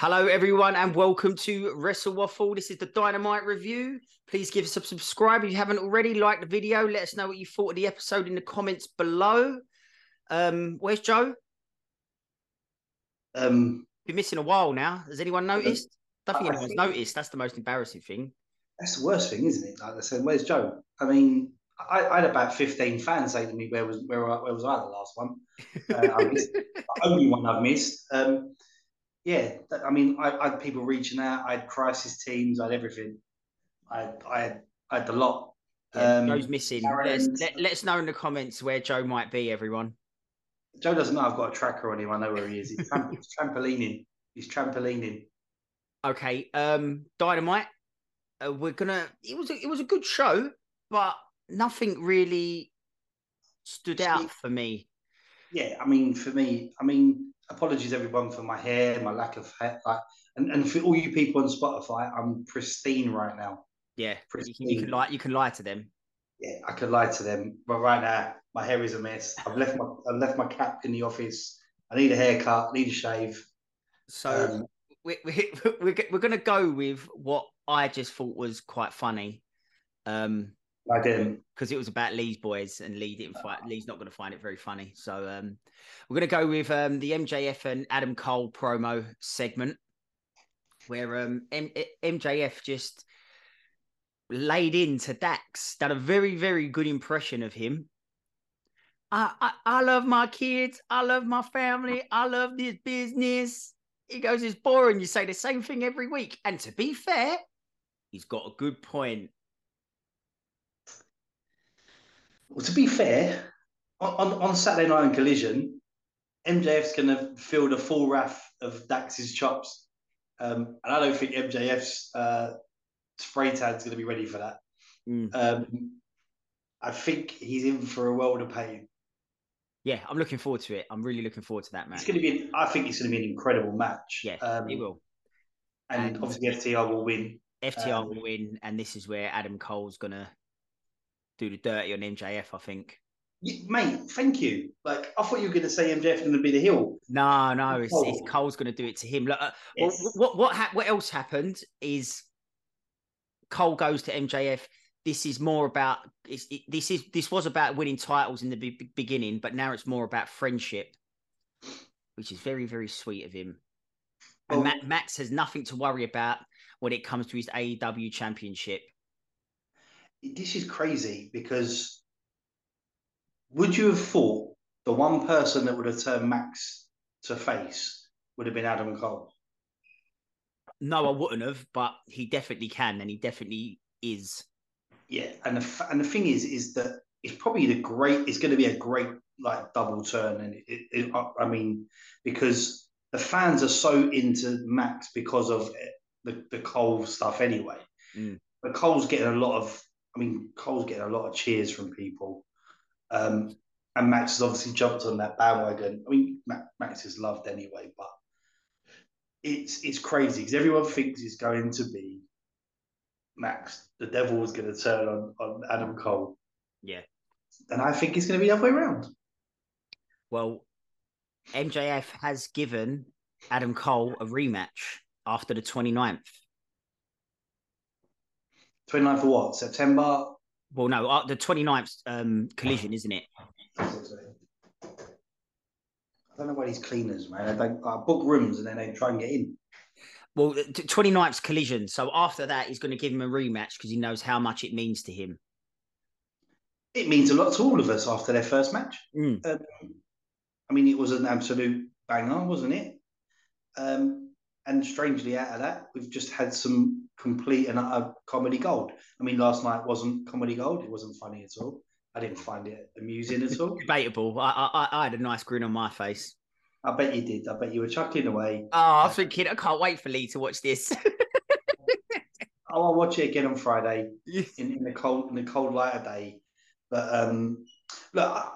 Hello, everyone, and welcome to Wrestle Waffle. This is the Dynamite review. Please give us a subscribe if you haven't already. Like the video. Let us know what you thought of the episode in the comments below. Um, where's Joe? Um, Been missing a while now. Has anyone noticed? I don't think I anyone's think- noticed. That's the most embarrassing thing. that's the worst thing, isn't it? Like I said, where's Joe? I mean, I, I had about fifteen fans say to me, "Where was where, where was I the last one?" Uh, I missed the only one I've missed. Um, yeah, I mean, I, I had people reaching out. I had crisis teams. I had everything. I I had, I had the lot. Yeah, Um, Joe's missing. Let us, let, let us know in the comments where Joe might be, everyone. Joe doesn't know I've got a tracker on him. I know where he is. He's, tramp- he's trampolining. He's trampolining. Okay, um, Dynamite. Uh, we're gonna. It was a, it was a good show, but nothing really stood out for me. Yeah, I mean, for me, I mean, apologies everyone for my hair, my lack of hair, like, and, and for all you people on Spotify, I'm pristine right now. Yeah, you can, you can lie. You can lie to them. Yeah, I could lie to them, but right now my hair is a mess. I've left my I've left my cap in the office. I need a haircut. I need a shave. So Um, we, we, we're we're gonna go with what I just thought was quite funny, um, I didn't. because it was about Lee's boys, and Lee didn't fight. Lee's not gonna find it very funny. So um, we're gonna go with um the MJF and Adam Cole promo segment, where um M- MJF just laid into Dax, done a very very good impression of him. I, I I love my kids. I love my family. I love this business. He goes, it's boring. You say the same thing every week. And to be fair, he's got a good point. Well, to be fair, on, on, on Saturday Night in Collision, MJF's going to feel the full wrath of Dax's chops. Um, and I don't think MJF's uh, spray tan's going to be ready for that. Mm. Um, I think he's in for a world of pain. Yeah, I'm looking forward to it. I'm really looking forward to that match. It's going to be. An, I think it's going to be an incredible match. Yeah, um, it will. and And- obviously FTR will win. FTR um, will win, and this is where Adam Cole's gonna do the dirty on MJF. I think. Mate, thank you. Like I thought you were going to say MJF's going to be the heel. No, no, it's, it's Cole's gonna do it to him. Look, uh, well, Yes. what what hap- what else happened is Cole goes to MJF. This is more about it's, it, this is this was about winning titles in the be- be- beginning, but now it's more about friendship, which is very very sweet of him. And Well- Ma- Max has nothing to worry about when it comes to his AEW championship. This is crazy because would you have thought the one person that would have turned Max to face would have been Adam Cole? No, I wouldn't have, but he definitely can, and he definitely is. Yeah, and the and the thing is, is that it's probably the great. It's going to be a great like double turn, and it, it, it, I- I mean, because the fans are so into Max because of the the Cole stuff anyway. Mm. But Cole's getting a lot of. I mean, Cole's getting a lot of cheers from people, um, and Max has obviously jumped on that bandwagon. I mean, Max is loved anyway, but it's it's crazy because everyone thinks it's going to be Max. The devil was going to turn on, on Adam Cole. Yeah. And I think it's going to be the other way around. Well, MJF has given Adam Cole a rematch after the 29th. 29th of what? September? Well, no, uh, the 29th um, collision, isn't it? I don't know why these cleaners, man. They uh, book rooms and then they try and get in. Well, the 29th collision. So after that, he's going to give him a rematch because he knows how much it means to him. It means a lot to all of us after their first match. Mm. Um, I mean, it was an absolute banger, wasn't it? Um, and strangely, out of that, we've just had some complete and utter comedy gold. I mean, last night wasn't comedy gold; it wasn't funny at all. I didn't find it amusing at all. Debatable. I, I, I had a nice grin on my face. I bet you did. I bet you were chuckling away. Oh, I was thinking, I can't wait for Lee to watch this. Oh, I'll watch it again on Friday in, in the cold in the cold light of day. But um, look, I,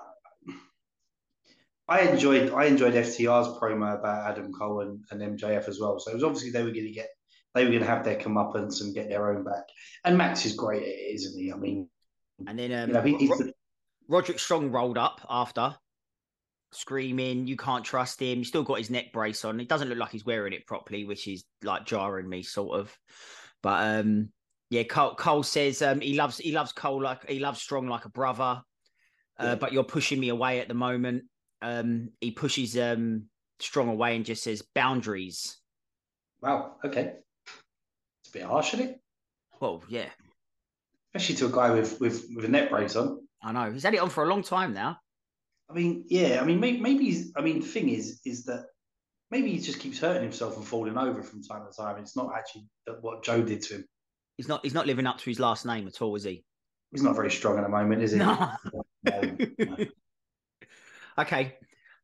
I enjoyed I enjoyed FTR's promo about Adam Cole and, and MJF as well. So it was obviously they were going to get they were going to have their comeuppance and get their own back. And Max is great, at it, isn't he? I mean, and then um, you know, he, he's Ro- the, Roderick Strong rolled up after. screaming. You can't trust him. He's still got his neck brace on. It doesn't look like he's wearing it properly, which is like jarring me, sort of. But um, yeah, Cole, Cole says um, he loves he loves Cole like he loves Strong like a brother. Uh, yeah. But you're pushing me away at the moment. Um, he pushes um, Strong away and just says boundaries. Wow. Okay. Bit harsh, isn't it? Well, yeah. Especially to a guy with with with a neck brace on. I know he's had it on for a long time now. I mean, yeah. I mean, maybe, maybe he's. I mean, the thing is, is that maybe he just keeps hurting himself and falling over from time to time. It's not actually what Joe did to him. He's not. He's not living up to his last name at all, is he? He's not very strong at the moment, is he? No. no, no. okay,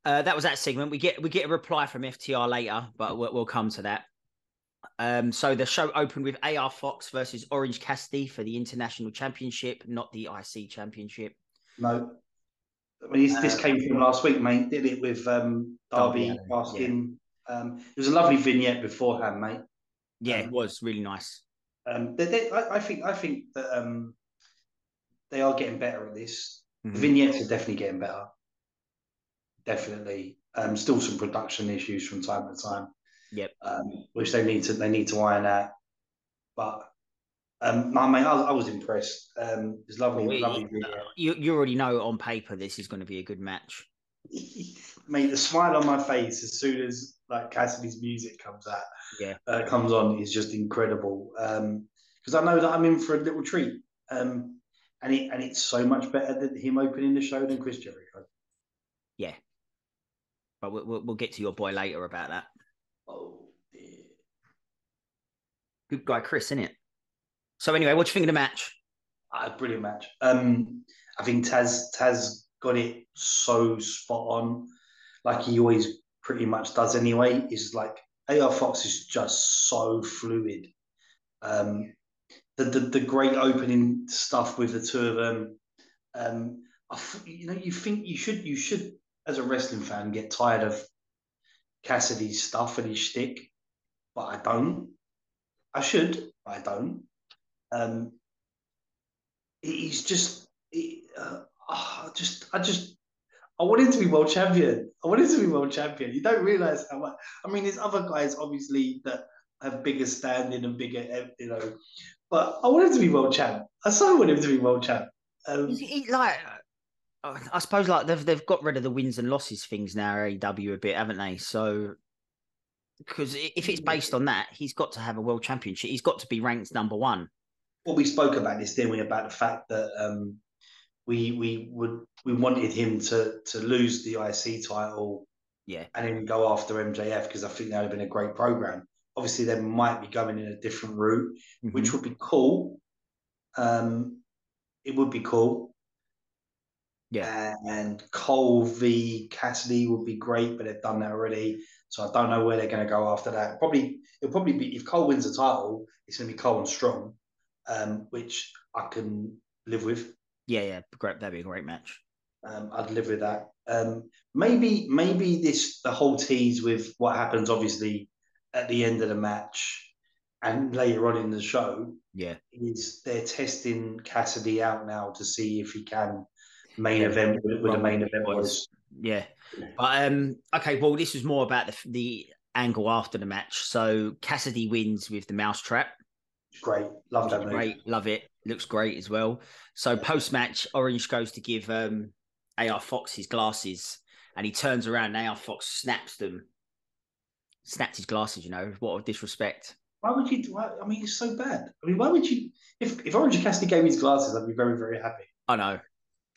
uh, that was that segment. We get we get a reply from FTR later, but we'll, we'll come to that. Um, so the show opened with AR Fox versus Orange Cassidy for the International Championship, not the IC Championship. No, I mean this, uh, came from last week, mate. Did it with um, Darby, asking. Yeah. Um, it was a lovely vignette beforehand, mate. Yeah, um, it was really nice. Um, they, they, I, I, think I think that um, they are getting better at this. Mm-hmm. The vignettes are definitely getting better. Definitely. Um, still some production issues from time to time. Yep. Um, which they need to they need to iron out. But um, no, mate, I, I was impressed. Um, it's lovely, well, lovely. You you already know on paper this is going to be a good match. mate, the smile on my face as soon as like Cassidy's music comes out, yeah, uh, comes on is just incredible. Um, because I know that I'm in for a little treat. Um, and it and it's so much better than him opening the show than Chris Jericho. Yeah, but we'll, we'll get to your boy later about that. Oh. Good guy, Chris, isn't it? So anyway, what do you think of the match? Uh, brilliant match. Um, I think Taz Taz got it so spot on, like he always pretty much does anyway. Is like AR Fox is just so fluid. Um, the, the the great opening stuff with the two of them. Um, I, you know, you think you should you should as a wrestling fan get tired of Cassidy's stuff and his shtick, but I don't. I should, but I don't. Um, he's just, he, uh, oh, just, I just, I want him to be world champion. I want him to be world champion. You don't realize how much. I mean, there's other guys obviously that have bigger standing and bigger, you know. But I want him to be world champ. I so want him to be world champ. Um, he, like I suppose like they've they've got rid of the wins and losses things now AEW a bit, haven't they? So because if it's based on that, he's got to have a world championship. He's got to be ranked number one. Well, we spoke about this, didn't we? About the fact that um, we we would we wanted him to to lose the IC title, yeah, and then go after MJF because I think that would have been a great program. Obviously, they might be going in a different route, mm-hmm. which would be cool. Um, it would be cool. Yeah. And Cole v Cassidy would be great, but they've done that already. So I don't know where they're going to go after that. Probably it'll probably be if Cole wins the title, it's going to be Cole and Strong, um, which I can live with. Yeah, yeah, great. That'd be a great match. Um, I'd live with that. Um, maybe, maybe this the whole tease with what happens, obviously, at the end of the match and later on in the show. Yeah, is they're testing Cassidy out now to see if he can main event with the main event was. Yeah, but um, okay. Well, this was more about the the angle after the match. So Cassidy wins with the mousetrap. Great, love that. Move. Great, love it. Looks great as well. So post match, Orange goes to give um AR Fox his glasses, and he turns around. and AR Fox snaps them, snaps his glasses. You know what a disrespect. Why would you? Why, I mean, it's so bad. I mean, why would you? If if Orange Cassidy gave me his glasses, I'd be very very happy. I know.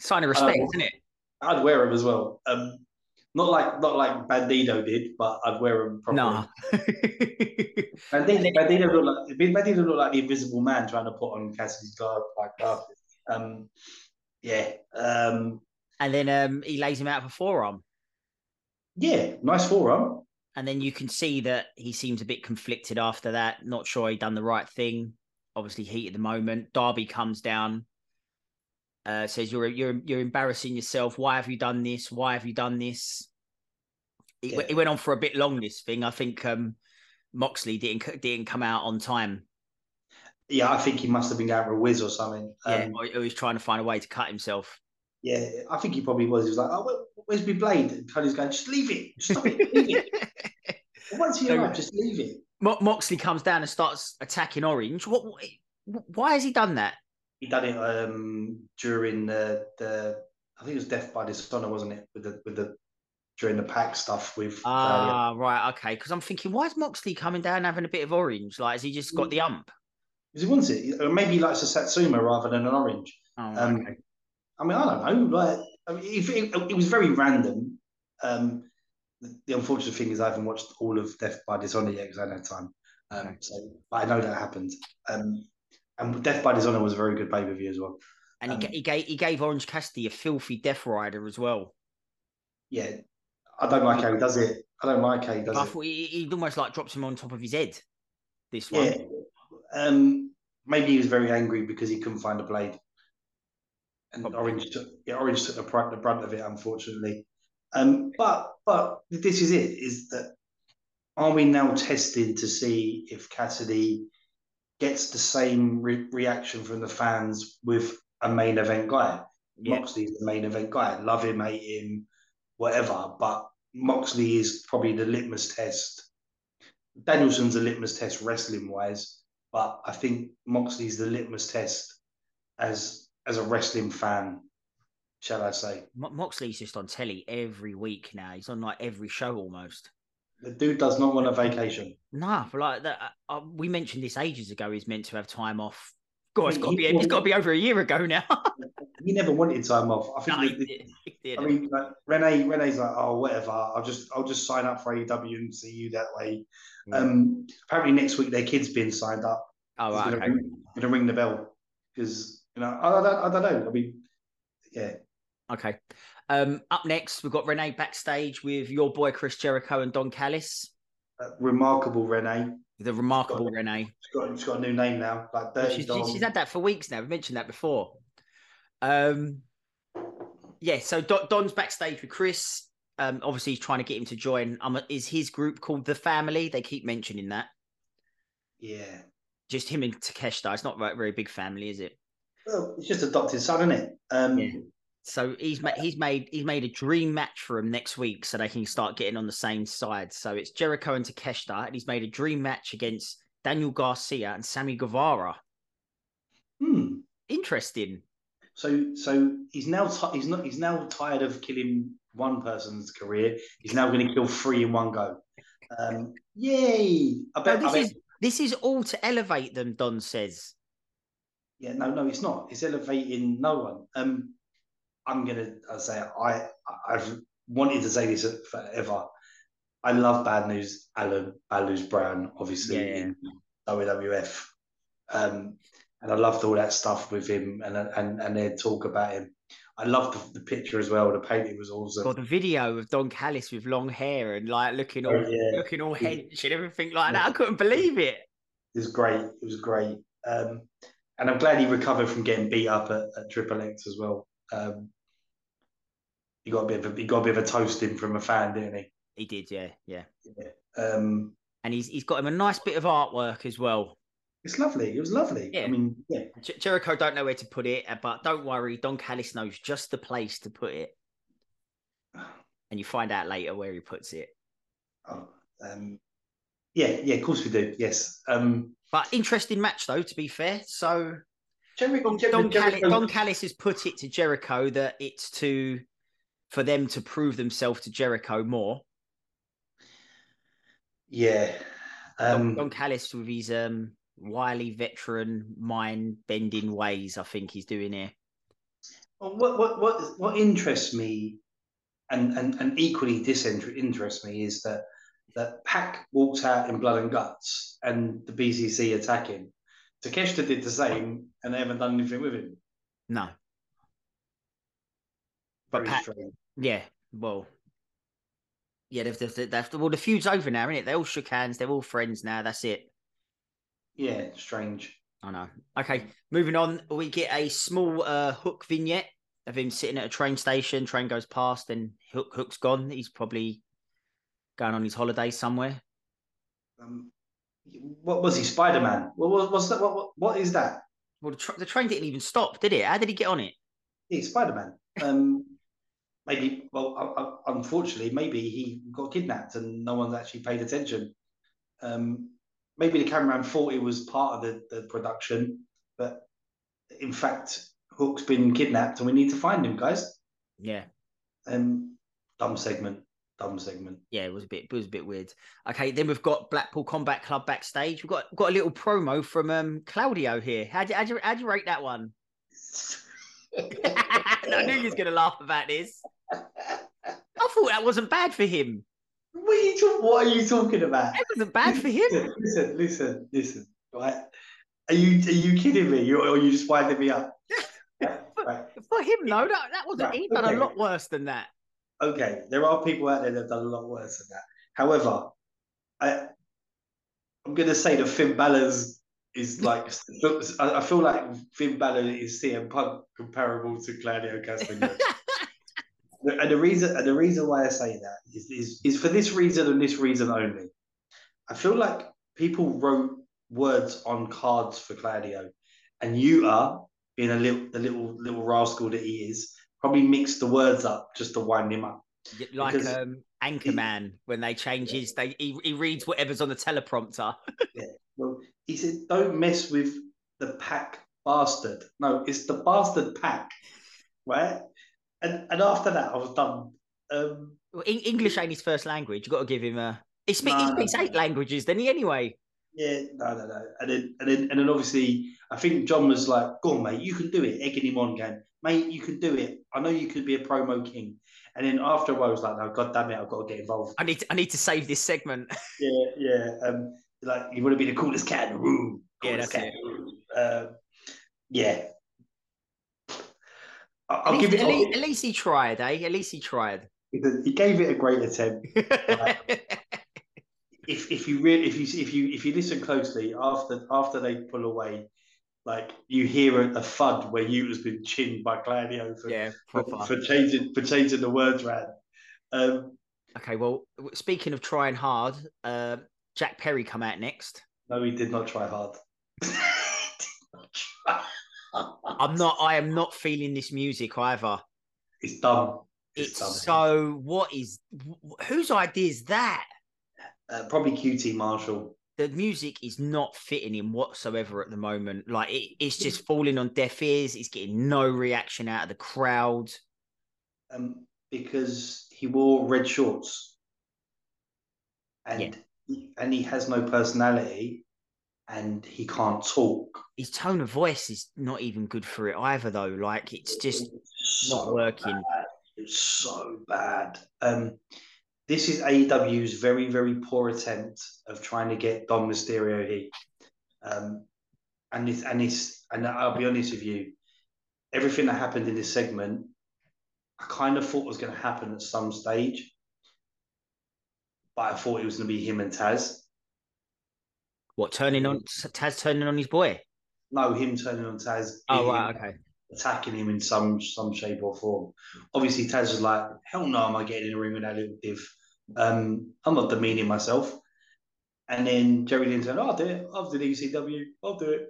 Sign of respect, um, isn't it? I'd wear them as well. Um, not like not like Bandido did, but I'd wear them properly. No. Bandido, Bandido looked like Bandido looked like the Invisible Man trying to put on Cassidy's glass, like glasses. Um, yeah. Um, and then um, he lays him out for forearm. Yeah, nice forearm. And then you can see that he seems a bit conflicted after that. Not sure he done the right thing. Obviously, heat at the moment. Darby comes down, uh, says you're you're you're embarrassing yourself. Why have you done this? Why have you done this? It, yeah. it went on for a bit long. This thing, I think um, Moxley didn't didn't come out on time. Yeah, I think he must have been going for a whiz or something. Um, yeah, or he was trying to find a way to cut himself. Yeah, I think he probably was. He was like, "Oh, where's my blade?" And Tony's going, "Just leave it, stop it, leave it." Once you arrive, just leave it. Moxley comes down and starts attacking Orange. What? Why has he done that? He done it um, during the the. I think it was Death by Dishonor, wasn't it? With the with the during the pack stuff with. Ah, uh, right, okay. Because I'm thinking, why is Moxley coming down having a bit of orange? Like, has he just got the ump? Because he wants it. Or maybe he likes a Satsuma rather than an orange. Oh, um, okay. I mean, I don't know. Like, I mean, it, it, it was very random. Um, the, the, unfortunate thing is, I haven't watched all of Death by Dishonor yet because I don't have time. Um, so, but I know that happened. Um, and Death by Dishonor was a very good pay per view as well. And he, um, he, gave he gave Orange Cassidy a filthy Death Rider as well. Yeah, I don't like how he does it. I don't like how he does I it. He, he almost like drops him on top of his head. This one. Yeah. Um, maybe he was very angry because he couldn't find a blade. And Probably. Orange took yeah, Orange took the brunt, the brunt of it, unfortunately. Um, but but this is it: is that are we now testing to see if Cassidy gets the same re- reaction from the fans with a main event guy? Yeah. Moxley's the main event guy. Love him, hate him, whatever. But Moxley is probably the litmus test. Danielson's a litmus test wrestling wise, but I think Moxley's the litmus test as as a wrestling fan, shall I say? Moxley's just on telly every week now. He's on like every show almost. The dude does not want a vacation. No, but like that, uh, uh, we mentioned this ages ago. He's meant to have time off. God, it's got to be. It's got to be over a year ago now. he never wanted time off. I think. No, he did. He did. I mean, like, Renee. Renee's like, oh, whatever. I'll just, I'll just sign up for AEW and see you that way. Yeah. Um, apparently next week their kid's being signed up. Oh, right, gonna, okay. ring, gonna ring the bell because you know I, I, don't, I don't know. I mean, yeah. Okay. Um, up next, we've got Renee backstage with your boy Chris Jericho and Don Callis. Uh, remarkable Renee. The remarkable she's got, Renee. She's got, she's got a new name now. Like she's, she's, had that for weeks now. We mentioned that before. Um, yeah. So Don, Don's backstage with Chris. Um, obviously, he's trying to get him to join. Um, is his group called the Family? They keep mentioning that. Yeah. Just him and Takeshita. It's not a very big family, is it? Well, it's just adopted son, isn't it? Um, yeah. So he's made he's made he's made a dream match for him next week, so they can start getting on the same side. So it's Jericho and Takeshita, and he's made a dream match against Daniel Garcia and Sammy Guevara. Hmm. Interesting. So so he's now t- he's not he's now tired of killing one person's career. He's now going to kill three in one go. Um, yay! I bet, no, this I bet... is this is all to elevate them. Don says. Yeah, no, no, it's not. It's elevating no one. Um, I'm gonna I say I I've wanted to say this forever. I love Bad News Allen, Bad News Brown, obviously yeah, yeah. in WWF, um, and I loved all that stuff with him and and and their talk about him. I loved the, the, picture as well. The painting was awesome. Got the video of Don Callis with long hair and like looking all oh, yeah. looking all hench and everything like that. I couldn't believe it. It was great. It was great. Um, and I'm glad he recovered from getting beat up at, at Triple X as well. Um, he got a bit of a, he got a bit of a toasting from a fan, didn't he? He did, yeah, yeah. yeah. Um, and he's he's got him a nice bit of artwork as well. It's lovely. It was lovely. Yeah. I mean, yeah. Jericho don't know where to put it, but don't worry, Don Callis knows just the place to put it. And you find out later where he puts it. Oh, um, yeah, yeah, of course we do. Yes. Um, but interesting match though, to be fair. So Jericho, Don, Don, Callis, Don Callis has put it to Jericho that it's to for them to prove themselves to Jericho more. Yeah. Um, Don, Don Callis with his um, wily veteran mind bending ways, I think he's doing here. Well, what what what what interests me, and and and equally disinterests me is that that Pac walks out in blood and guts, and the BCC attacking. Takeshita did the same, and they haven't done anything with him. No. But Pac, yeah, well, yeah, they've, they've, they've, well, the feud's over now, isn't it? They all shook hands. They're all friends now. That's it. Yeah, strange. I know. Okay, moving on. We get a small uh, Hook vignette of him sitting at a train station. Train goes past, and Hook Hook's gone. He's probably going on his holiday somewhere. Um, what was he? Spider Man. What was what's that? What, what what is that? Well, the, tra- the train didn't even stop, did it? How did he get on it? Yeah, Spider Man. Um, maybe, well, unfortunately, maybe he got kidnapped and no one's actually paid attention. Um, maybe the cameraman thought it was part of the, the production, but in fact, Hook's been kidnapped and we need to find him, guys. Yeah. Um, dumb segment. Dumb segment. Yeah, it was a bit. It was a bit weird. Okay, then we've got Blackpool Combat Club backstage. We've got got a little promo from um Claudio here. How'd you how'd you, how'd you rate that one? I knew he was gonna laugh about this. I thought that wasn't bad for him. What are you, talk- what are you talking about? That wasn't bad for him. Listen, listen, listen, listen. Right? Are you are you kidding me? You, or are you just winding me up? right. For him, no, that, that wasn't. Right. He done okay. a lot worse than that. Okay, there are people out there that have done a lot worse than that. However, I I'm gonna say that Finn Balor's is like I feel like Finn Balor is CM Punk comparable to Claudio Castagnoli. and the reason and the reason why I say that is, is is for this reason and this reason only. I feel like people wrote words on cards for Claudio, and you are being a little the little little rascal that he is, probably mixed the words up just to wind him up. Like because um, Anchorman, he, when they change his, they he, he reads whatever's on the teleprompter. yeah. Well, he said, "Don't mess with the Pac bastard." No, it's the bastard Pac, right? And and after that, I was done. Um, well, English ain't his first language. You've got to give him a. He, speak, no, he speaks eight languages, then he anyway. Yeah, no, no, no. And then, and then, and then, obviously, I think John was like, "Go on, mate, you can do it." Egging him on, going, "Mate, you can do it. I know you could be a promo king." And then after a while, I was like, "No, god damn it, I've got to get involved. I need, to, I need to save this segment." yeah, yeah. Um, like you want to be the coolest cat in the room. Yeah, that's it. Um, yeah. I'll, give it. At least, at least, he tried, eh? At least he tried. He gave it a great attempt. if if you really if you if you if you listen closely after after they pull away, like you hear a, a thud where you has been chinned by Claudio for yeah, for, for, changing for changing the words around. Um, okay, well, speaking of trying hard, uh, Jack Perry come out next. No, he did not try hard. I'm not. I am not feeling this music either. It's dumb. It's, it's dumb. so. What is? Whose idea is that? Uh, probably QT Marshall. The music is not fitting him whatsoever at the moment. Like it, it's just falling on deaf ears. It's getting no reaction out of the crowd. Um, because he wore red shorts, and yeah. and he has no personality, and he can't talk. His tone of voice is not even good for it either, though. Like it's just it's not working. Bad. It's so bad. Um, this is AEW's very, very poor attempt of trying to get Dom Mysterio here. Um, and this, and this, and I'll be honest with you, everything that happened in this segment, I kind of thought was going to happen at some stage, but I thought it was going to be him and Taz. What turning on Taz turning on his boy? No, him turning on Taz. Oh right, okay. Attacking him in some some shape or form. Obviously, Taz was like, "Hell no, am I getting in a ring with that little div?" Um, I'm not demeaning myself. And then Jerry Lynn said, oh, "I'll do it. I'll do the ECW. I'll do it."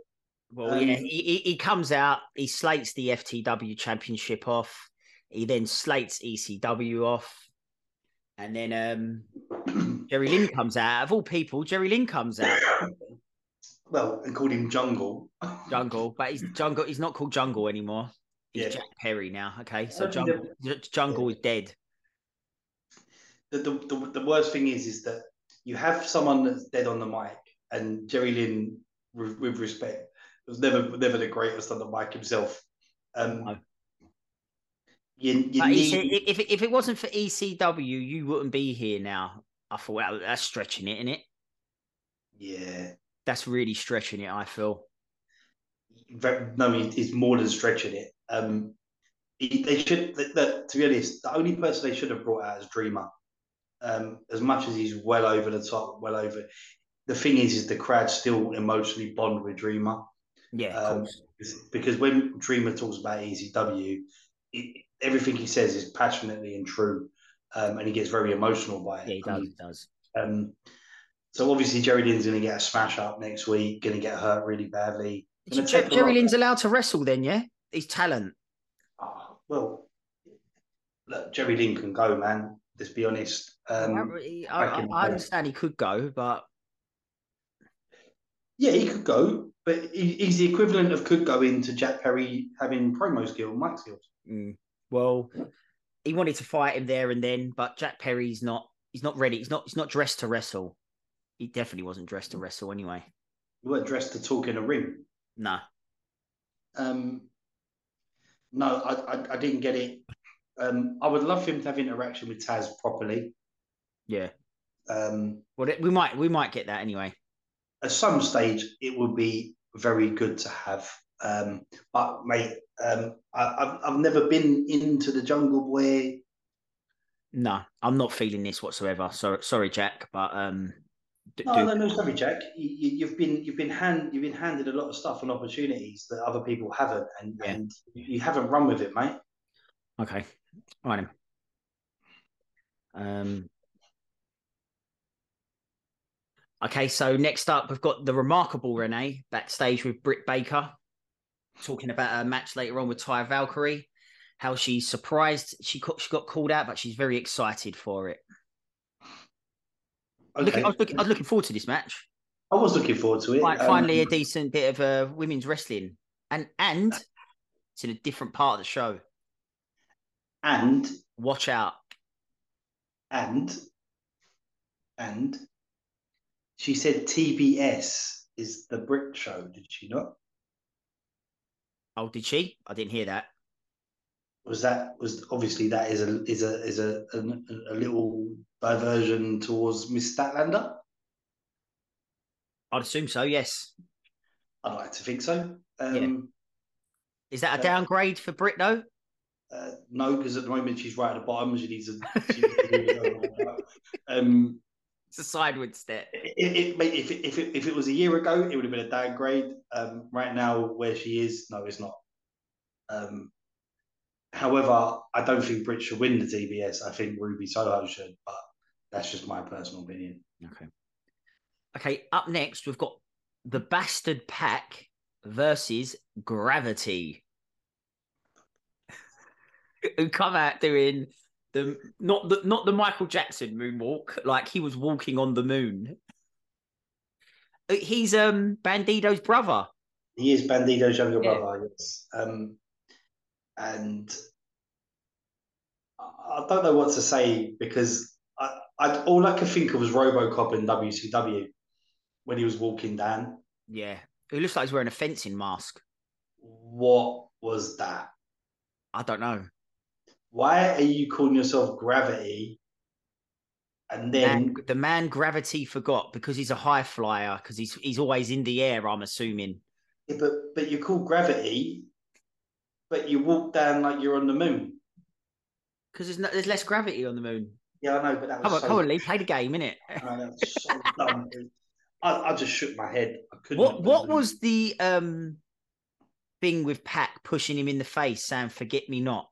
Well, um, yeah, he, he comes out, he slates the FTW championship off. He then slates ECW off. And then um, Jerry Lynn comes out. Of all people, Jerry Lynn comes out. Well, and called him Jungle. Jungle, but he's Jungle. He's not called Jungle anymore. He's yeah. Jack Perry now. Okay, so Jungle, Jungle yeah. is dead the, the, the, worst thing is is that you have someone that's dead on the mic, and Jerry Lynn, with, with respect, was never never the greatest on the mic himself. Um, no. you, you need... if if it wasn't for ECW, you wouldn't be here now. I thought well, that's stretching it, isn't it? Yeah, that's really stretching it. I feel. No, it's more than stretching it. Um, they should. The, the, to be honest, the only person they should have brought out is Dreamer um, as much as he's well over the top, well over. The thing is, is the crowd still emotionally bond with Dreamer. Yeah, um, because when Dreamer talks about ECW, it, everything he says is passionately and true, um, and he gets very emotional by it. Yeah, he does. He does. Um, so obviously Jerry Lynn's going to get a smash up next week, going to get hurt really badly. Jerry Lynn's allowed to wrestle then, yeah? He's talent. Oh, well, look, Jerry Lynn can go, man. Let's be honest. Um, I, I, I understand he could go, but yeah, he could go, but he's the equivalent of could go into Jack Perry having promo skill, mic skills. Mm. Well, he wanted to fight him there and then, but Jack Perry's not. He's not ready. He's not. He's not dressed to wrestle. He definitely wasn't dressed to wrestle anyway. You weren't dressed to talk in a ring. No. Um. No, I, I, I didn't get it. Um, I would love him to have interaction with Taz properly. Yeah. Um, well, we might we might get that anyway. At some stage, it would be very good to have. Um, but mate, um, I, have I've never been into the Jungle Boy. No, I'm not feeling this whatsoever. Sorry, sorry, Jack, but um. No, no, no, sorry, Jack. You, have been you've been hand you've been handed a lot of stuff and opportunities that other people haven't, and, yeah. and you haven't run with it, mate. Okay, all right. Um. Okay, so next up we've got the remarkable Renee backstage with Britt Baker, talking about a match later on with Taya Valkyrie. How she's surprised she got, she got called out, but she's very excited for it. Okay. Looking, I, was looking, I was looking forward to this match. I was looking forward to it. Like, um, finally, a decent bit of uh, women's wrestling, and and it's in a different part of the show. And watch out. And and she said TBS is the Brick show. Did she not? Oh, did she? I didn't hear that. Was that was obviously that is a is a is a a, a little diversion towards Miss Statlander? I'd assume so. Yes. I'd like to think so. Um, yeah. Is that a uh, downgrade for Britt though? Uh, no, because at the moment she's right at the bottom. She needs a. She needs a um, it's a sideways step. It, it, if, it, if, it, if it was a year ago, it would have been a downgrade. Um, right now, where she is, no, it's not. Um, however, I don't think Britt should win the TBS. I think Ruby Soho should, but that's just my personal opinion. Okay. Okay, up next, we've got the Bastard Pac versus Gravity. Who come out doing the not the not the Michael Jackson moonwalk, like he was walking on the moon. Uh, he's um Bandido's brother. He is Bandido's younger yeah. brother, yes. Um, and I don't know what to say because I, I all I could think of was RoboCop in WCW when he was walking down. Yeah, he looks like he's wearing a fencing mask. What was that? I don't know why are you calling yourself Gravity? And then man, the man Gravity forgot because he's a high flyer because he's he's always in the air. I'm assuming. Yeah, but but you call Gravity, but you walk down like you're on the moon. Because there's no, there's less gravity on the moon. Yeah, I know, but that was come on, so... come on, Lee, play the game, innit? I so dumb. I, I just shook my head. I couldn't. What What was the um thing with Pac pushing him in the face, saying "Forget me not"?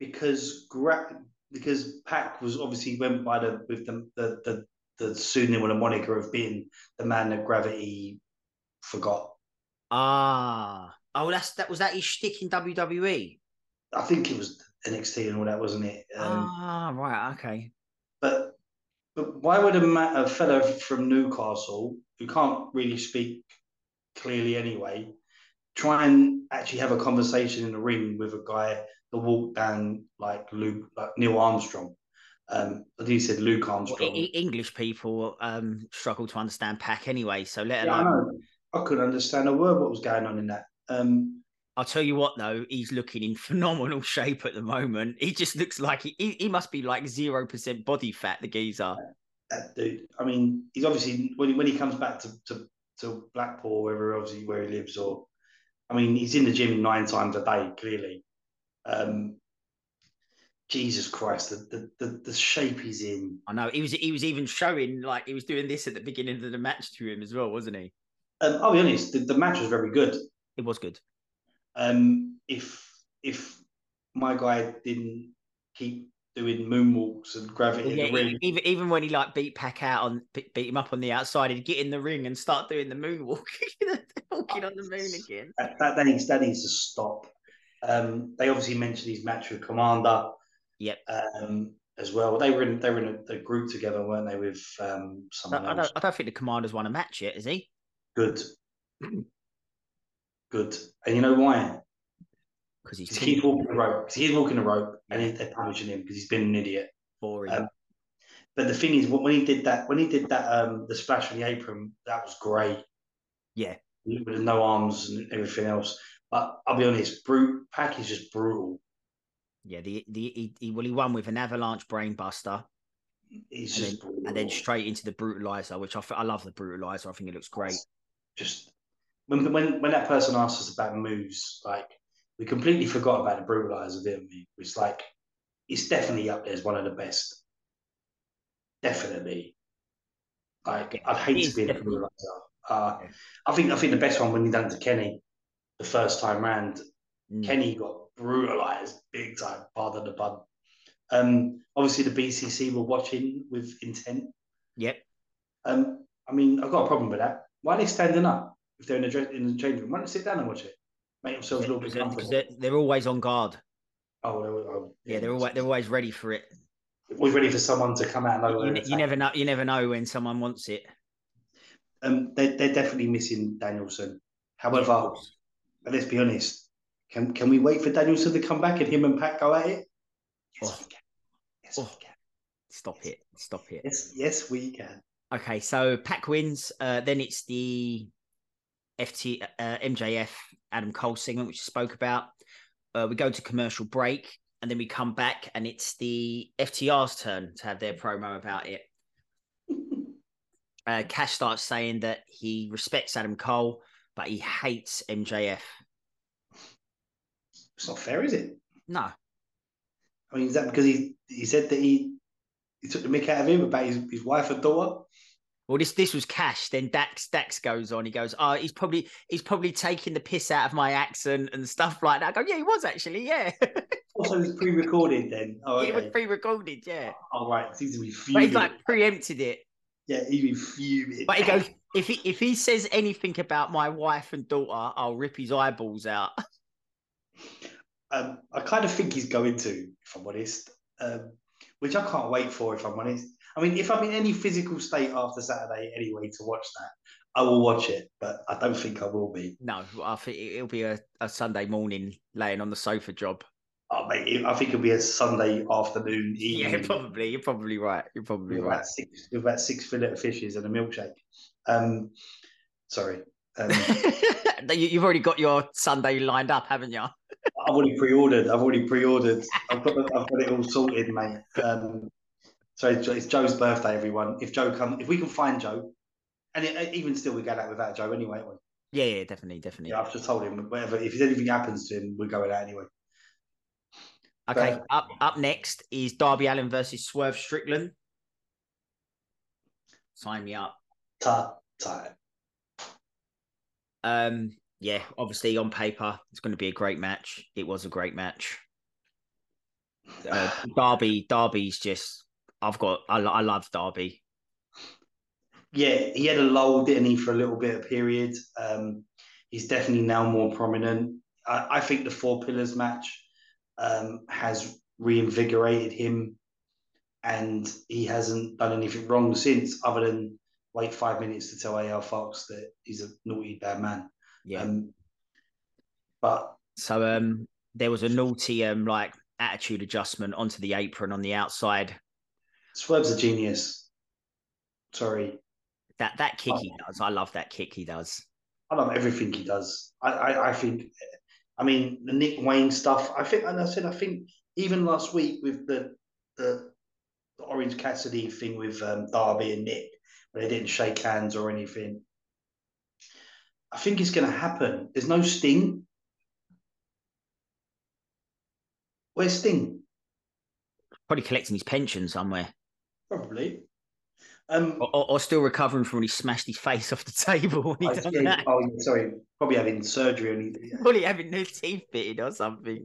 because Gra- because Pac was obviously went by the with the the the, the pseudonym or the moniker of being the man that gravity forgot. Ah, oh, that's that was that his shtick in WWE. I think it was NXT and all that, wasn't it? Um, ah, right, okay. But but why would a, ma- a fellow from Newcastle who can't really speak clearly anyway try and actually have a conversation in the ring with a guy that walked down like Luke, like Neil Armstrong. Um, I think he said Luke Armstrong. Well, English people um, struggle to understand Pac anyway, so let yeah, alone. I, I couldn't understand a word what was going on in that. Um, I'll tell you what, though, he's looking in phenomenal shape at the moment. He just looks like he he, he must be like zero percent body fat. The geezer. That dude. I mean, he's obviously when he, when he comes back to, to to Blackpool, wherever obviously where he lives, or I mean, he's in the gym nine times a day. Clearly, um, Jesus Christ, the, the, the the shape he's in. I know he was he was even showing like he was doing this at the beginning of the match to him as well, wasn't he? Um, I'll be honest, the, the match was very good. It was good. Um, if if my guy didn't keep doing moonwalks and gravity yeah, Even even when he like beat Pac out on beat him up on the outside, he'd get in the ring and start doing the moonwalk, walking on the moon again. That, that, needs that needs to stop. Um, they obviously mentioned his match with Komander. Yep. Um, as well, they were in they were in a, a group together, weren't they? With um, someone I, I else. don't, I don't think the Komander's won a match yet, is he? Good. Good. And you know why? Because he's Because walking the rope. 'Cause he's walking the rope, and they're punishing him because he's been an idiot. boring. Um, But the thing is, when he did that, when he did that, um, the splash on the apron, that was great. yeah. with no arms and everything else. But I'll be honest, brute Pac is just brutal. Yeah, the the he, he well he won with an avalanche brainbuster He's and just brutal. and then straight into the brutalizer, which I, I love the brutalizer. I think it looks great. just when when when that person asked us about moves, like we completely forgot about the brutalizer, didn't we? It's like it's definitely up there as one of the best. Definitely. Like I'd hate to be in a brutalizer. Uh, Yeah. I think I think the best one when he done it to Kenny the first time round. Mm. Kenny got brutalized big time, pardon the pun. Um, obviously the BCC were watching with intent. Yep. Um, I mean, I've got a problem with that. Why are they standing up if they're in the, in the change room? Why don't they sit down and watch it? Make themselves a little bit comfortable. they're, they're always on guard. Oh, oh, oh, Yeah, they're always they're always ready for it. We're ready for someone to come out and You, you never know. You never know when someone wants it. Um, they're, they're definitely missing Danielson. However, let's be honest. Can can we wait for Danielson to come back and him and Pac go at it? Yes, Oh. we can. Yes, Oh. we can. Stop it. Stop it. Yes, yes, we can. Okay, so Pac wins. Uh, then it's the FT uh, MJF Adam Cole segment, which I spoke about. Uh, we go to commercial break, and then we come back, and it's the FTR's turn to have their promo about it. Uh, Cash starts saying that he respects Adam Cole, but he hates MJF. It's not fair, is it? No, I mean, is that because he he said that he he took the mick out of him about his, his wife and daughter? Well, this this was Cash. Then Dax Dax goes on. He goes, "Oh, he's probably he's probably taking the piss out of my accent and stuff like that." I go, "Yeah, he was actually. Yeah, Also, it was pre-recorded then. Oh, it was pre-recorded. Yeah, All right, seems to be but fuming. he's like preempted it. yeah, he'd be fuming. But he goes, if he if he says anything about my wife and daughter, I'll rip his eyeballs out." um, I kind of think he's going to, if I'm honest. Um, which I can't wait for, if I'm honest. I mean, if I'm in any physical state after Saturday anyway to watch that, I will watch it, but I don't think I will be. No, I think it'll be a, a Sunday morning laying on the sofa job. Oh, mate, I think it'll be a Sunday afternoon Yeah, probably. You're probably right. You're probably with right. about six with about six fillet of fishes and a milkshake. Um, sorry, um, You- You've already got your Sunday lined up, haven't you? I've already pre-ordered. I've already pre-ordered. I've got I've got it all sorted, mate. Um, so it's, Joe's birthday, everyone. If Joe comes, if we can find Joe, and it, even still, we go out without Joe anyway. Yeah, yeah, definitely, definitely. Yeah, I've just told him whatever. If anything happens to him, we're going out anyway. Okay, But- up up next is Darby Allin versus Swerve Strickland. Sign me up. Ta time. Um, yeah, obviously on paper it's going to be a great match. It was a great match. Uh, Darby, Darby's just. I've got. I, I love Darby. Yeah, he had a lull, didn't he, for a little bit of period. Um, he's definitely now more prominent. I, I think the Four Pillars match um, has reinvigorated him, and he hasn't done anything wrong since, other than wait five minutes to tell AR Fox that he's a naughty bad man. Yeah. Um, but so um, there was a naughty um like attitude adjustment onto the apron on the outside. Swerve's a genius. Sorry, That that kick he does. I love that kick he does. I love everything he does. I, I, I think, I mean, the Nick Wayne stuff. I think, and I said, I think even last week with the the, the Orange Cassidy thing with um, Darby and Nick, where they didn't shake hands or anything. I think it's going to happen. There's no Sting. Where's Sting? Probably collecting his pension somewhere, Probably. Um, or, or, still recovering from when he smashed his face off the table when he done that. oh, sorry, probably having surgery. On his, Probably having new teeth fitted or something.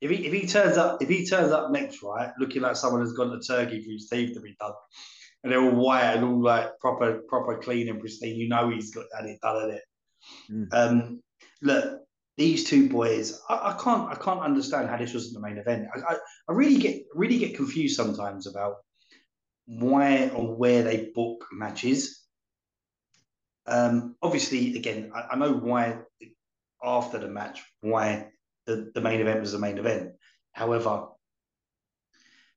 If he if he turns up if he turns up next right, looking like someone has gone to Turkey for his teeth to be done, and they're all white and all like proper proper clean and pristine, you know he's got had it done at it. Mm. Um, look, these two boys, I, I, can't I can't understand how this wasn't the main event. I, I, I really get really get confused sometimes about why or where they book matches. Um, obviously, again, I, I know why after the match why the, the main event was the main event. However,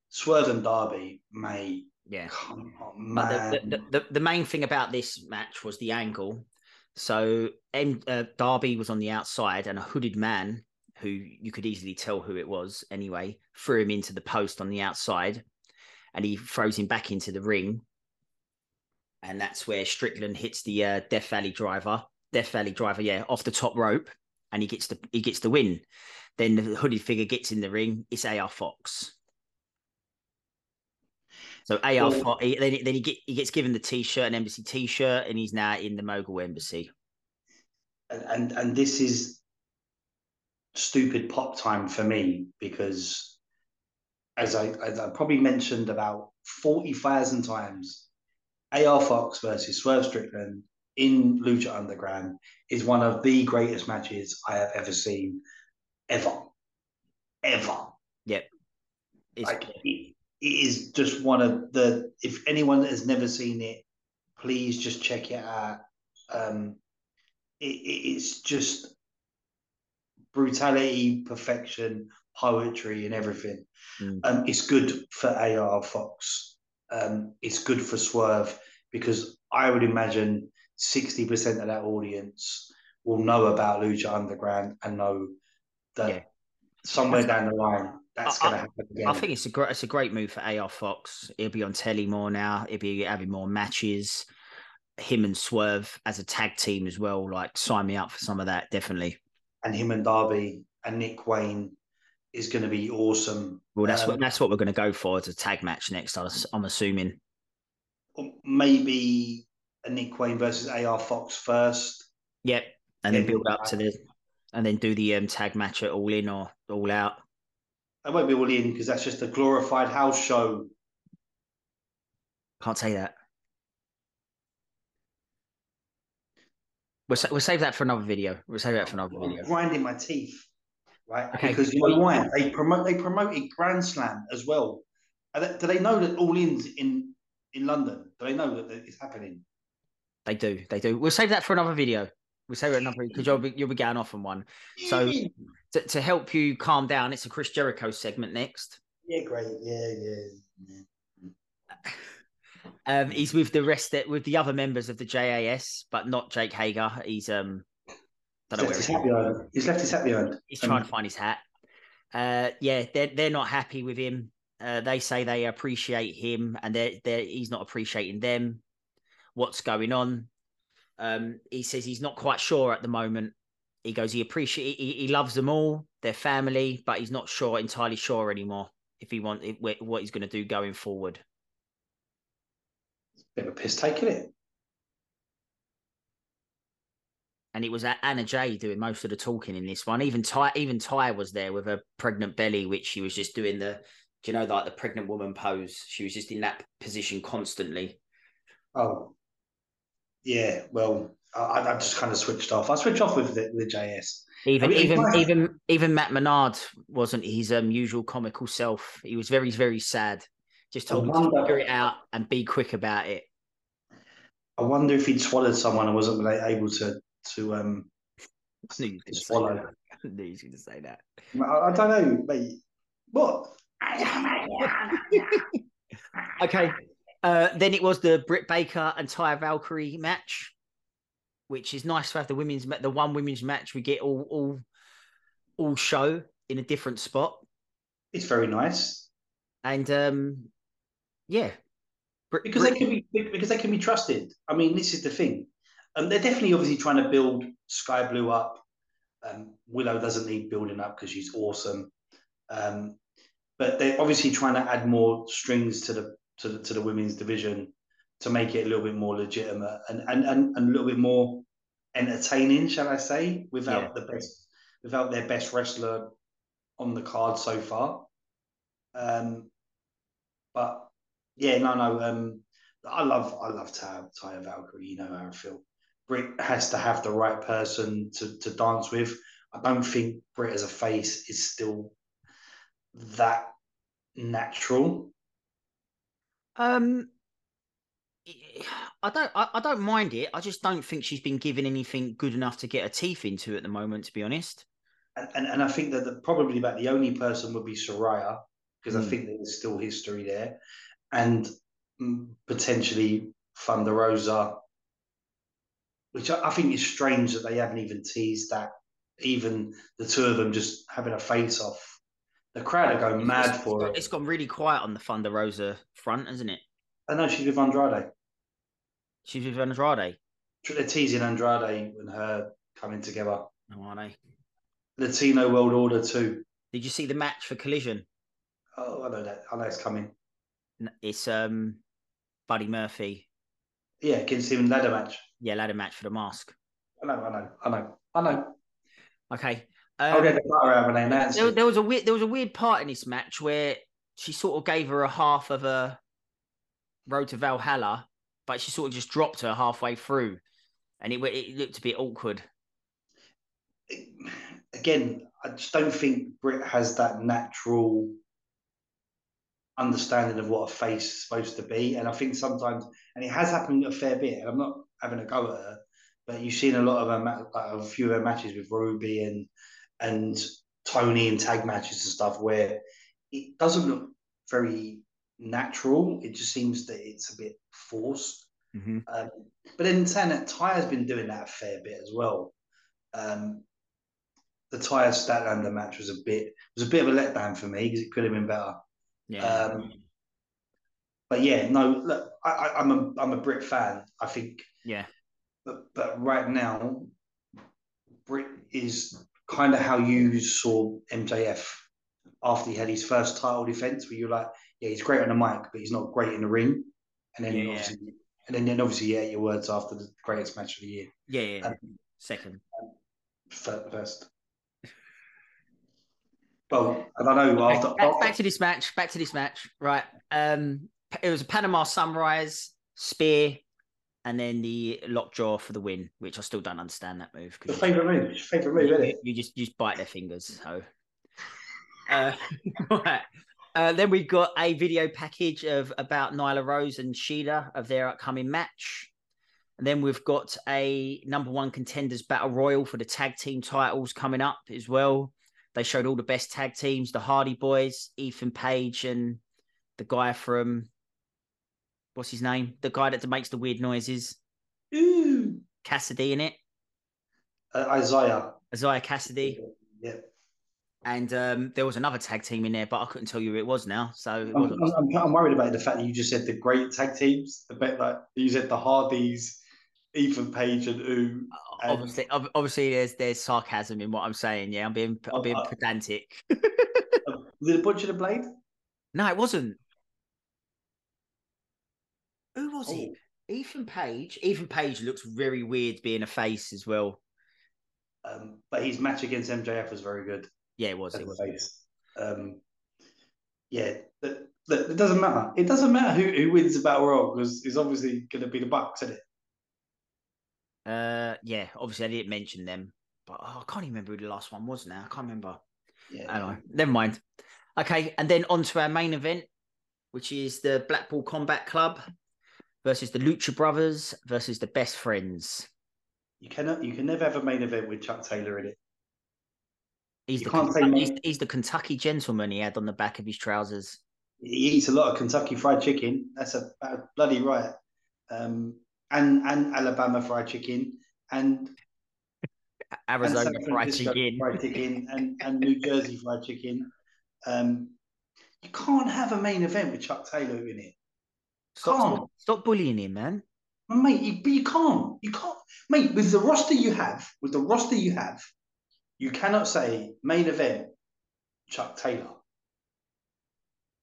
Swerve and Darby may yeah. Come on, man. The, the, the, the, main thing about this match was the angle. So M, uh, Darby was on the outside, and a hooded man, who you could easily tell who it was anyway, threw him into the post on the outside, and he throws him back into the ring. And that's where Strickland hits the uh, Death Valley driver, Death Valley driver, yeah, off the top rope, and he gets the he gets the win. Then the hooded figure gets in the ring. It's AR Fox. So AR Fox, he, then, then he, get, he gets given the T-shirt, an embassy T-shirt, and he's now in the Mogul embassy. And, and and this is stupid pop time for me because, as I, as I probably mentioned about forty thousand times, AR Fox versus Swerve Strickland in Lucha Underground is one of the greatest matches I have ever seen, ever, ever. Yep. It's like, it, it is just one of the. If anyone has never seen it, please just check it out. Um, it, it's just brutality, perfection, poetry, and everything. Mm. Um, it's good for AR Fox. Um, it's good for Swerve because I would imagine 60% of that audience will know about Lucha Underground and know that yeah. somewhere down the line that's going to happen again. I think it's a great it's a great move for AR Fox. He'll be on telly more now. He'll be having more matches. Him and Swerve as a tag team as well. Like sign me up for some of that, definitely. And him and Darby and Nick Wayne is going to be awesome. Well, that's um, what that's what we're going to go for as a tag match next. I'm assuming. Maybe a Nick Wayne versus AR Fox first. Yep, and then, build up to the and then do the um, tag match at All In or All Out. I won't be All In because that's just a glorified house show. Can't say that. We'll, we'll save that for another video. We'll save that for another I'm video. grinding my teeth, right? Okay. Because you know why? They promote they promoted Grand Slam as well. do they know that All In's in in London? Do they know that it's happening? They do. They do. We'll save that for another video. We'll save it another because you'll be you'll be going off on one. So to, to help you calm down, it's a Chris Jericho segment next. Yeah, great. Yeah, yeah. yeah. Um, he's with the rest of, with the other members of the JAS, but not Jake Hager. He's um, don't he's hat He's left his hat behind. He's um, trying to find his hat. Uh, yeah, they're they're not happy with him. Uh, they say they appreciate him, and they're, they're he's not appreciating them. What's going on? Um, he says he's not quite sure at the moment. He goes, he appreciate, he, he loves them all, their family, but he's not sure, entirely sure anymore if he want if, what he's going to do going forward. A bit of a piss take, isn't it? And it was Anna Jay doing most of the talking in this one. Even Ty, even Ty was there with a pregnant belly, which she was just doing the, do you know, like the pregnant woman pose. She was just in that position constantly. Oh, yeah, well, I, I just kind of switched off. I switched off with the, the JS. Even I mean, even even even Matt Menard wasn't his um, usual comical self. He was very very sad. Just told him to figure it out and be quick about it. I wonder if he'd swallowed someone and wasn't able to to um I knew to swallow. I knew you going to say that. I, I don't know, mate. What? okay, uh, then it was the Britt Baker and Taya Valkyrie match, which is nice to have the women's the one women's match we get all all all show in a different spot. It's very nice, and um, yeah, because they can be because they can be trusted. I mean, this is the thing, um, they're definitely obviously trying to build Skye Blue up. Um, Willow doesn't need building up because she's awesome. Um, but they're obviously trying to add more strings to the to the, to the women's division to make it a little bit more legitimate and and, and, and a little bit more entertaining, shall I say, without yeah. the best without their best wrestler on the card so far. Um, but yeah, no, no. Um, I love I love Taya, Taya Valkyrie. You know how I feel. Britt has to have the right person to, to dance with. I don't think Britt as a face is still that natural. Um, I don't, I, I, don't mind it. I just don't think she's been given anything good enough to get her teeth into at the moment, to be honest. And and, and I think that the, probably about the only person would be Saraya because mm. I hmm. think there's still history there, and mm, potentially Thunder Rosa, which I, I think is strange that they haven't even teased that. Even the two of them just having a face off the crowd are going mad it's, for it. It's gone really quiet on the Thunder Rosa front, hasn't it? I know she's with Andrade. She's with Andrade. They're teasing Andrade and her coming together. Oh, are they? Latino World Order too. Did you see the match for Collision? Oh, I know that. I know it's coming. It's um, Buddy Murphy. Yeah, against him ladder match. Yeah, ladder match for the mask. I know, I know, I know, I know. Okay. Um, I'll get the butter out of name. There, there was a weird, there was a weird part in this match where she sort of gave her a half of a road to Valhalla, but she sort of just dropped her halfway through, and it it looked a bit awkward. Again, I just don't think Britt has that natural understanding of what a face is supposed to be, and I think sometimes, and it has happened a fair bit. And I'm not having a go at her, but you've seen a lot of her, a few of her matches with Ruby and and Toni and tag matches and stuff where it doesn't look very natural. It just seems that it's a bit forced. Mm-hmm. Um, but then saying that Taya's been doing that a fair bit as well. Um, the Taya Statlander match was a bit was a bit of a letdown for me because it could have been better. Yeah. Um, but yeah, no, look, I, am a I'm a Britt fan. I think. Yeah. But but right now, Britt is kind of how you saw MJF after he had his first title defense, where you're like, yeah, he's great on the mic, but he's not great in the ring. And then yeah, obviously, yeah. and then, then obviously, yeah, your words after the greatest match of the year. Yeah, yeah. Um, second, um, first. Well, I don't know. Okay, after, back, back, to this match. Back to this match. Right. Um, it was a Panama Sunrise spear and then the lockjaw for the win, which I still don't understand that move. Your favorite move, favorite move, you, isn't it? You just you just bite their fingers. So, uh, right. Uh, then we've got a video package of about Nyla Rose and Shida of their upcoming match. And then we've got a number one contenders battle royal for the tag team titles coming up as well. They showed all the best tag teams: the Hardy Boys, Ethan Page, and the guy from what's his name? The guy that makes the weird noises. Ooh. Cassidy in it. Uh, Isiah. Isiah Kassidy. Yeah. And um, there was another tag team in there, but I couldn't tell you who it was now. So I'm, I'm, I'm, worried about the fact that you just said the great tag teams. The bit like you said the Hardys, Ethan Page, and Ooh. And... Obviously, obviously, there's there's sarcasm in what I'm saying. Yeah, I'm being I'm being uh, pedantic. was it Butcher the Blade? No, it wasn't. Who was oh. it? Ethan Page. Ethan Page looks very weird being a face as well. Um, but his match against MJF was very good. Yeah, it was. It was. Face. Um, yeah, it, it doesn't matter. It doesn't matter who, who wins the battle royal because it's obviously going to be the Bucks, isn't it? Uh, yeah. Obviously, I didn't mention them, but oh, I can't even remember who the last one was. Now I can't remember. Yeah. I. Never mind. Okay, and then on to our main event, which is the Blackpool Combat Club versus the Lucha Brothers versus the Best Friends. You cannot. You can never have a main event with Chuck Taylor in it. He's, the Kentucky, he's, he's, the Kentucky gentleman he had on the back of his trousers. He eats a lot of Kentucky fried chicken. That's a, a bloody right. Um, and and Alabama fried chicken and Arizona and fried chicken, fried chicken, and, and New Jersey fried chicken. Um, you can't have a main event with Chuck Taylor in it. Stop, stop, stop bullying him, man. Mate, you, but you can't. You can't, mate. With the roster you have, with the roster you have, you cannot say main event Chuck Taylor.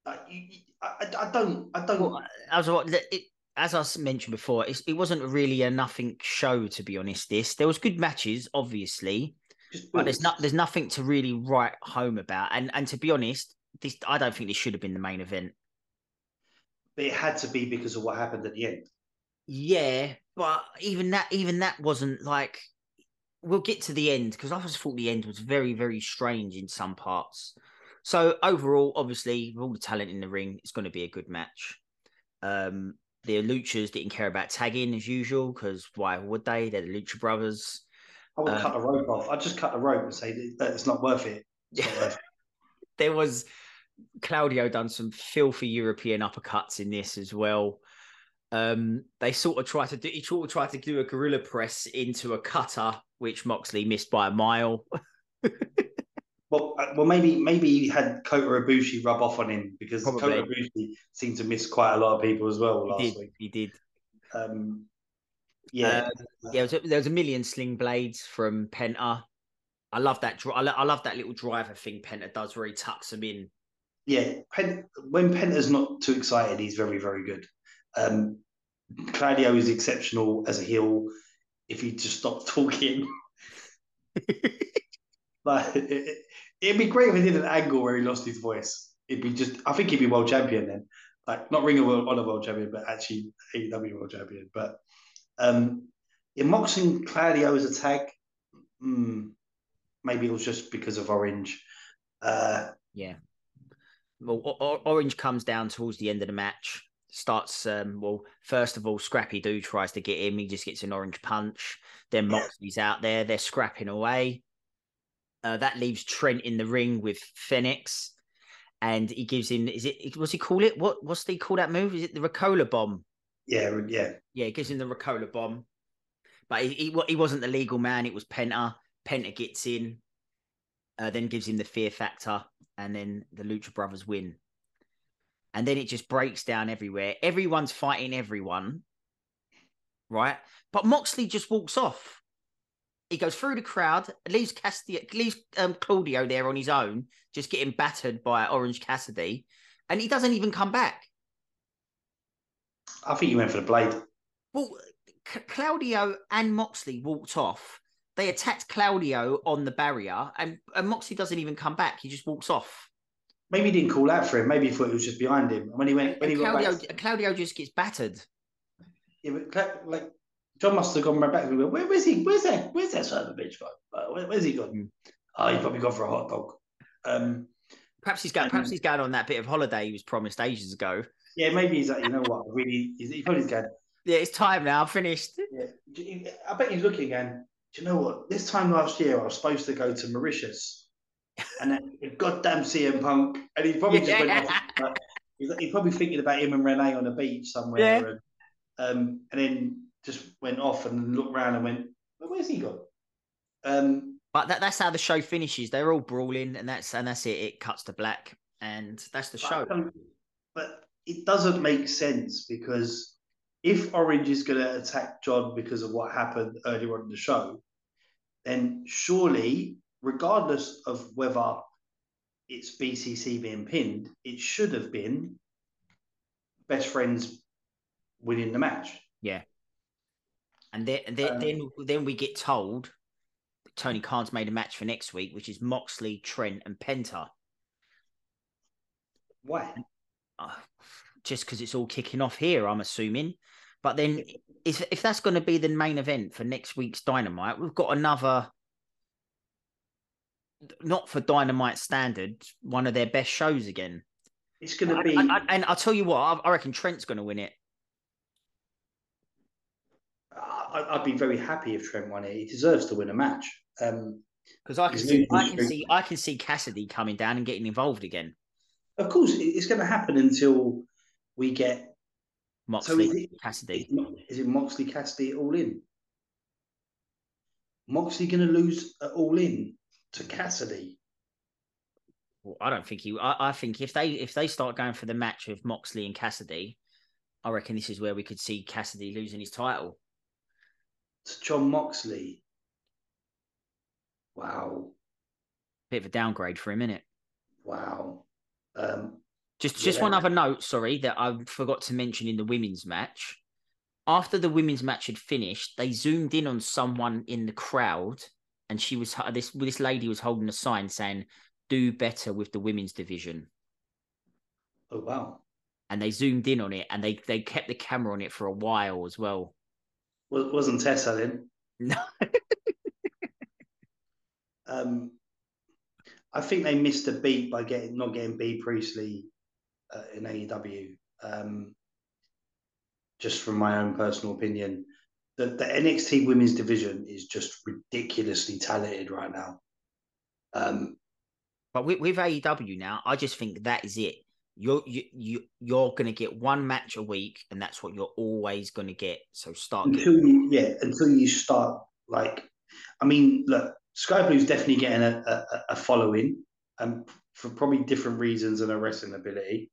Uh, you, I, I, don't. I don't. Well, as what it, as I mentioned before, it wasn't really a nothing show to be honest. This there was good matches, obviously, but there's not there's nothing to really write home about. And and to be honest, this I don't think this should have been the main event but it had to be because of what happened at the end. Yeah, but even that, even that wasn't like we'll get to the end because I just thought the end was very, very strange in some parts. So overall, obviously, with all the talent in the ring, it's going to be a good match. Um, the Luchas didn't care about tagging as usual because why would they? They're the Lucha Brothers. I would um, cut the rope off. I'd just cut the rope and say that it's not worth it. Not worth it. there was Claudio done some filthy European uppercuts in this as well. Um, they sort of tried to do he sort of tried to do a gorilla press into a cutter, which Moxley missed by a mile. well, uh, well, maybe maybe he had Kota Ibushi rub off on him because Probably. Kota Ibushi seemed to miss quite a lot of people as well last he did, week. He did. Um, yeah, uh, yeah. Was a, there was a million sling blades from Penta. I love that. I love that little driver thing Penta does, where he tucks them in. Yeah, Pen, when Penta's not too excited, he's very, very good. Um, Claudio is exceptional as a heel. If he just stopped talking, like it, would be great if he did an angle where he lost his voice. It'd be just. I think he'd be world champion then. Like not Ring of Honor world champion, but actually AEW world champion. But um, in Mox and Claudio as a tag, hmm, maybe it was just because of Orange. Uh, yeah. Well, o- Orange comes down towards the end of the match starts um well first of all scrappy doo tries to get him he just gets an orange punch then moxley's out there they're scrapping away uh, that leaves trent in the ring with Fénix and he gives him is it what's he call it? What what's he call that move? Is it the ricola bomb? Yeah yeah. Yeah he gives him the ricola bomb. But he, he, he wasn't the legal man it was penta. Penta gets in uh, then gives him the fear factor and then the lucha brothers win. And then it just breaks down everywhere. Everyone's fighting everyone, right? But Moxley just walks off. He goes through the crowd, leaves Castillo, leaves um, Claudio there on his own, just getting battered by Orange Cassidy, and he doesn't even come back. I think he went for the blade. Well, C- Claudio and Moxley walked off. They attacked Claudio on the barrier, and, and Moxley doesn't even come back. He just walks off maybe he didn't call out for him. Maybe he thought it was just behind him. And when he went, when he Claudio, went back, Claudio just gets battered. Yeah, but like John must have gone back. Went, Where, where's he? Where's that? Where's that son of a bitch gone? Uh, where, where's he gone? Mm. Oh, he's probably gone for a hot dog. Um, perhaps he's got. Perhaps he's going on that bit of holiday he was promised ages ago. Yeah, maybe he's like, you know what? Really, he's, he probably going. Yeah, it's time now. I'm finished. Yeah, I bet he's looking and. Do you know what? This time last year, I was supposed to go to Mauritius and then goddamn CM Punk, and he probably just went off. He's, he's, probably thinking about him and Renee on a beach somewhere, yeah. and, um, and then just went off and looked around and went, well, "Where's he gone?" Um, but that, that's how the show finishes. They're all brawling, and that's and that's it. It cuts to black, and that's the show. But it doesn't make sense because if Orange is going to attack John because of what happened earlier on in the show, then surely regardless of whether it's BCC being pinned, it should have been best friends winning the match. Yeah. And then, then, um, then, then we get told Tony Khan's made a match for next week, which is Moxley, Trent, and Penta. Why? Uh, just because it's all kicking off here, I'm assuming. But then, if if that's going to be the main event for next week's Dynamite, we've got another not for Dynamite standards, one of their best shows again. It's going to be, I, I, and I'll tell you what, I, reckon Trent's going to win it. I'd be very happy if Trent won it. He deserves to win a match. Um, because I can see, I can see, I can see Cassidy coming down and getting involved again. Of course, it's going to happen until we get Moxley so is it, Cassidy. Is it Moxley Cassidy all in? Moxley going to lose all in? to Cassidy. Well, I don't think he. I, I, think if they if they start going for the match of Moxley and Cassidy, I reckon this is where we could see Cassidy losing his title. To John Moxley. Wow. Bit of a downgrade for him, isn't? Wow. Um, just just yeah. one other note, sorry, that I forgot to mention in the women's match. After the women's match had finished, they zoomed in on someone in the crowd and she was this this lady was holding a sign saying "Do better with the women's division." Oh wow! And they zoomed in on it, and they they kept the camera on it for a while as well. Wasn't Tessa then? No. Um, I think they missed a beat by getting not getting Bea Priestley uh, in AEW. Um, just from my own personal opinion, the, the NXT Women's Division is just ridiculously talented right now. Um, but with, with AEW now, I just think that is it. You're you, you you're gonna get one match a week, and that's what you're always gonna get. So start until getting... you yeah until you start like, I mean, look, Skye Blue's definitely getting a, a, a following, and um, for probably different reasons and her wrestling ability.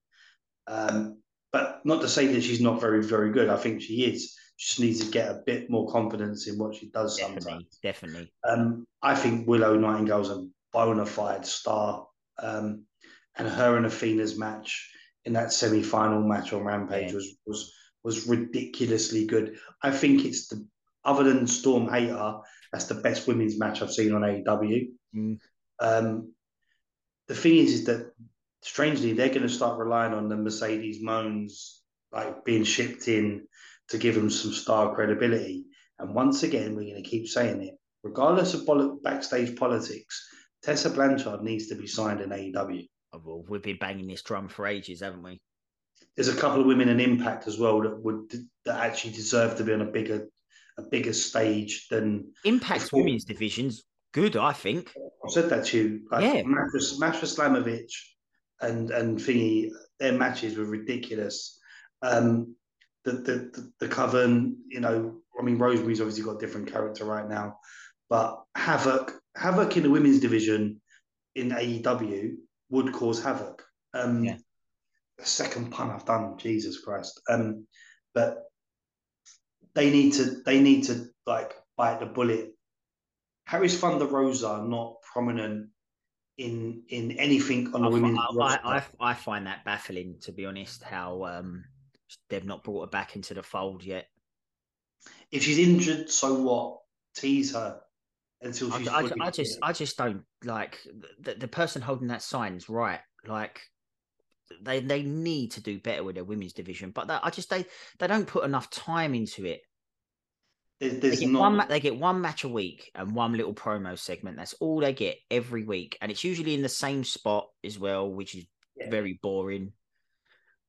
Um, but not to say that she's not very very good. I think she is. She just needs to get a bit more confidence in what she does definitely, sometimes. Definitely. Um, I think Willow Nightingale's a bona fide star. Um, and her and Athena's match in that semi-final match on Rampage yeah. was was was ridiculously good. I think it's the other than Storm Hayter, that's the best women's match I've seen on AEW. Mm. Um, the thing is, is that strangely they're going to start relying on the Mercedes Monés like being shipped in to give them some star credibility. And once again, we're going to keep saying it, regardless of backstage politics. Tessa Blanchard needs to be signed in AEW. Well, we've been banging this drum for ages, haven't we? There's a couple of women in Impact as well that would that actually deserve to be on a bigger a bigger stage than Impact's women's divisions. Good, I think. I said that to you. Like yeah, Masha Slamovich and and Thingy, their matches were ridiculous. Um, the, the the Coven, you know, I mean, Rosemary's obviously got a different character right now, but Havok, Havok in the women's division in AEW would cause havoc. Um, yeah. The second pun I've done, Jesus Christ. Um, but they need to they need to like bite the bullet. Harris Thunder Rosa not prominent in in anything on the women's I, I, I, find that baffling to be honest. How um, they've not brought her back into the fold yet. If she's injured, so what? Tease her until she's. I, I, I just, I just don't like the, the person holding that sign is right. Like they they need to do better with their women's division, but that, I just they they don't put enough time into it. There's, there's they, get not... one, they get one match a week and one little promo segment. That's all they get every week, and it's usually in the same spot as well, which is yeah. very boring.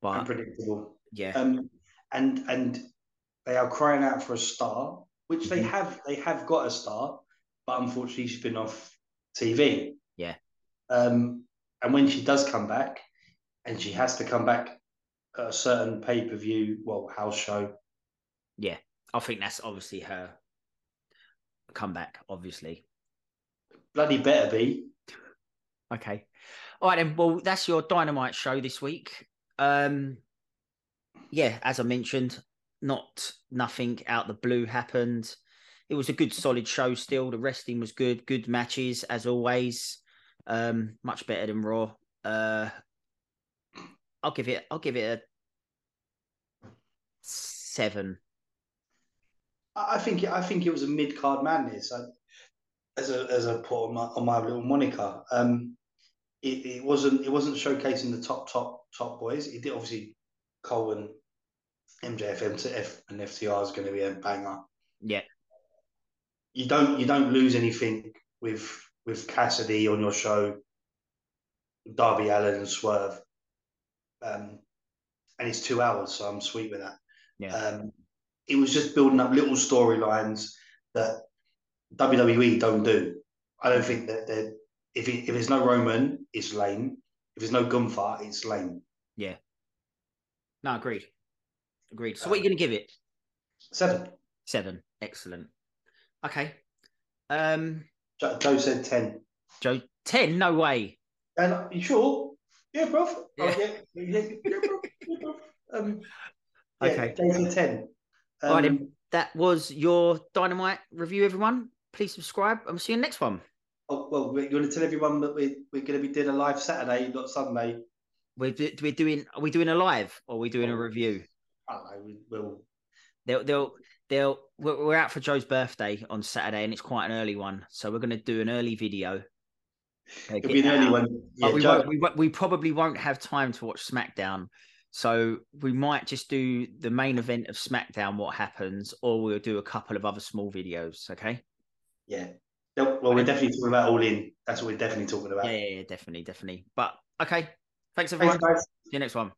But unpredictable. Yeah. Um, and and they are crying out for a star, which they mm-hmm. have. They have got a star, but unfortunately she's been off TV. Yeah. Um, and when she does come back, and she has to come back at a certain pay per view, well, house show. Yeah, I think that's obviously her comeback. Obviously, bloody better be. Okay, all right then. Well, that's your dynamite show this week. Um, yeah, as I mentioned, not nothing out the blue happened it was a good solid show still. The wrestling was good, good matches as always. Um, much better than Raw. Uh, I'll give it. I'll give it a seven. I think. I think it was a mid card madness. I, as a as a put on my, on my little moniker. Um, it, it wasn't it wasn't showcasing the top top top boys. It did obviously Cole and MJF and FTR is going to be a banger. Yeah you don't you don't lose anything with with Cassidy on your show, Darby Allin and Swerve, um, and it's two hours, so I'm sweet with that. Yeah. Um, it was just building up little storylines that WWE don't do. I don't think that that if it, if there's no Roman, it's lame. If there's no Gunther, it's lame. Yeah. No, agreed. Agreed. So, um, what are you going to give it? Seven. Seven. Excellent. Okay. Um, Joe, Joe said ten. Joe ten? No way. And you sure? Yeah, bro. Oh, yeah. Yeah, yeah, yeah, bro. Yeah, bro. Um, yeah, okay. Joe said ten. Um, right, then. that was your dynamite review. Everyone, please subscribe. I'm see you next one. Oh well, we're going to tell everyone that we're we're going to be doing a live Saturday, not Sunday. We're we're doing. Are we doing a live or are we doing a oh. review? I don't know. We will. They'll they'll they'll we're, we're out for Joe's birthday on Saturday, and it's quite an early one, so we're going to do an early video. It'll be an early one. Yeah, we, Joe... we, we probably won't have time to watch SmackDown, so we might just do the main event of SmackDown, what happens, or we'll do a couple of other small videos. Okay. Yeah. Well, we're definitely talking about all in. That's what we're definitely talking about. Yeah, yeah, yeah definitely, definitely. But okay, thanks everyone. Thanks, See you next one.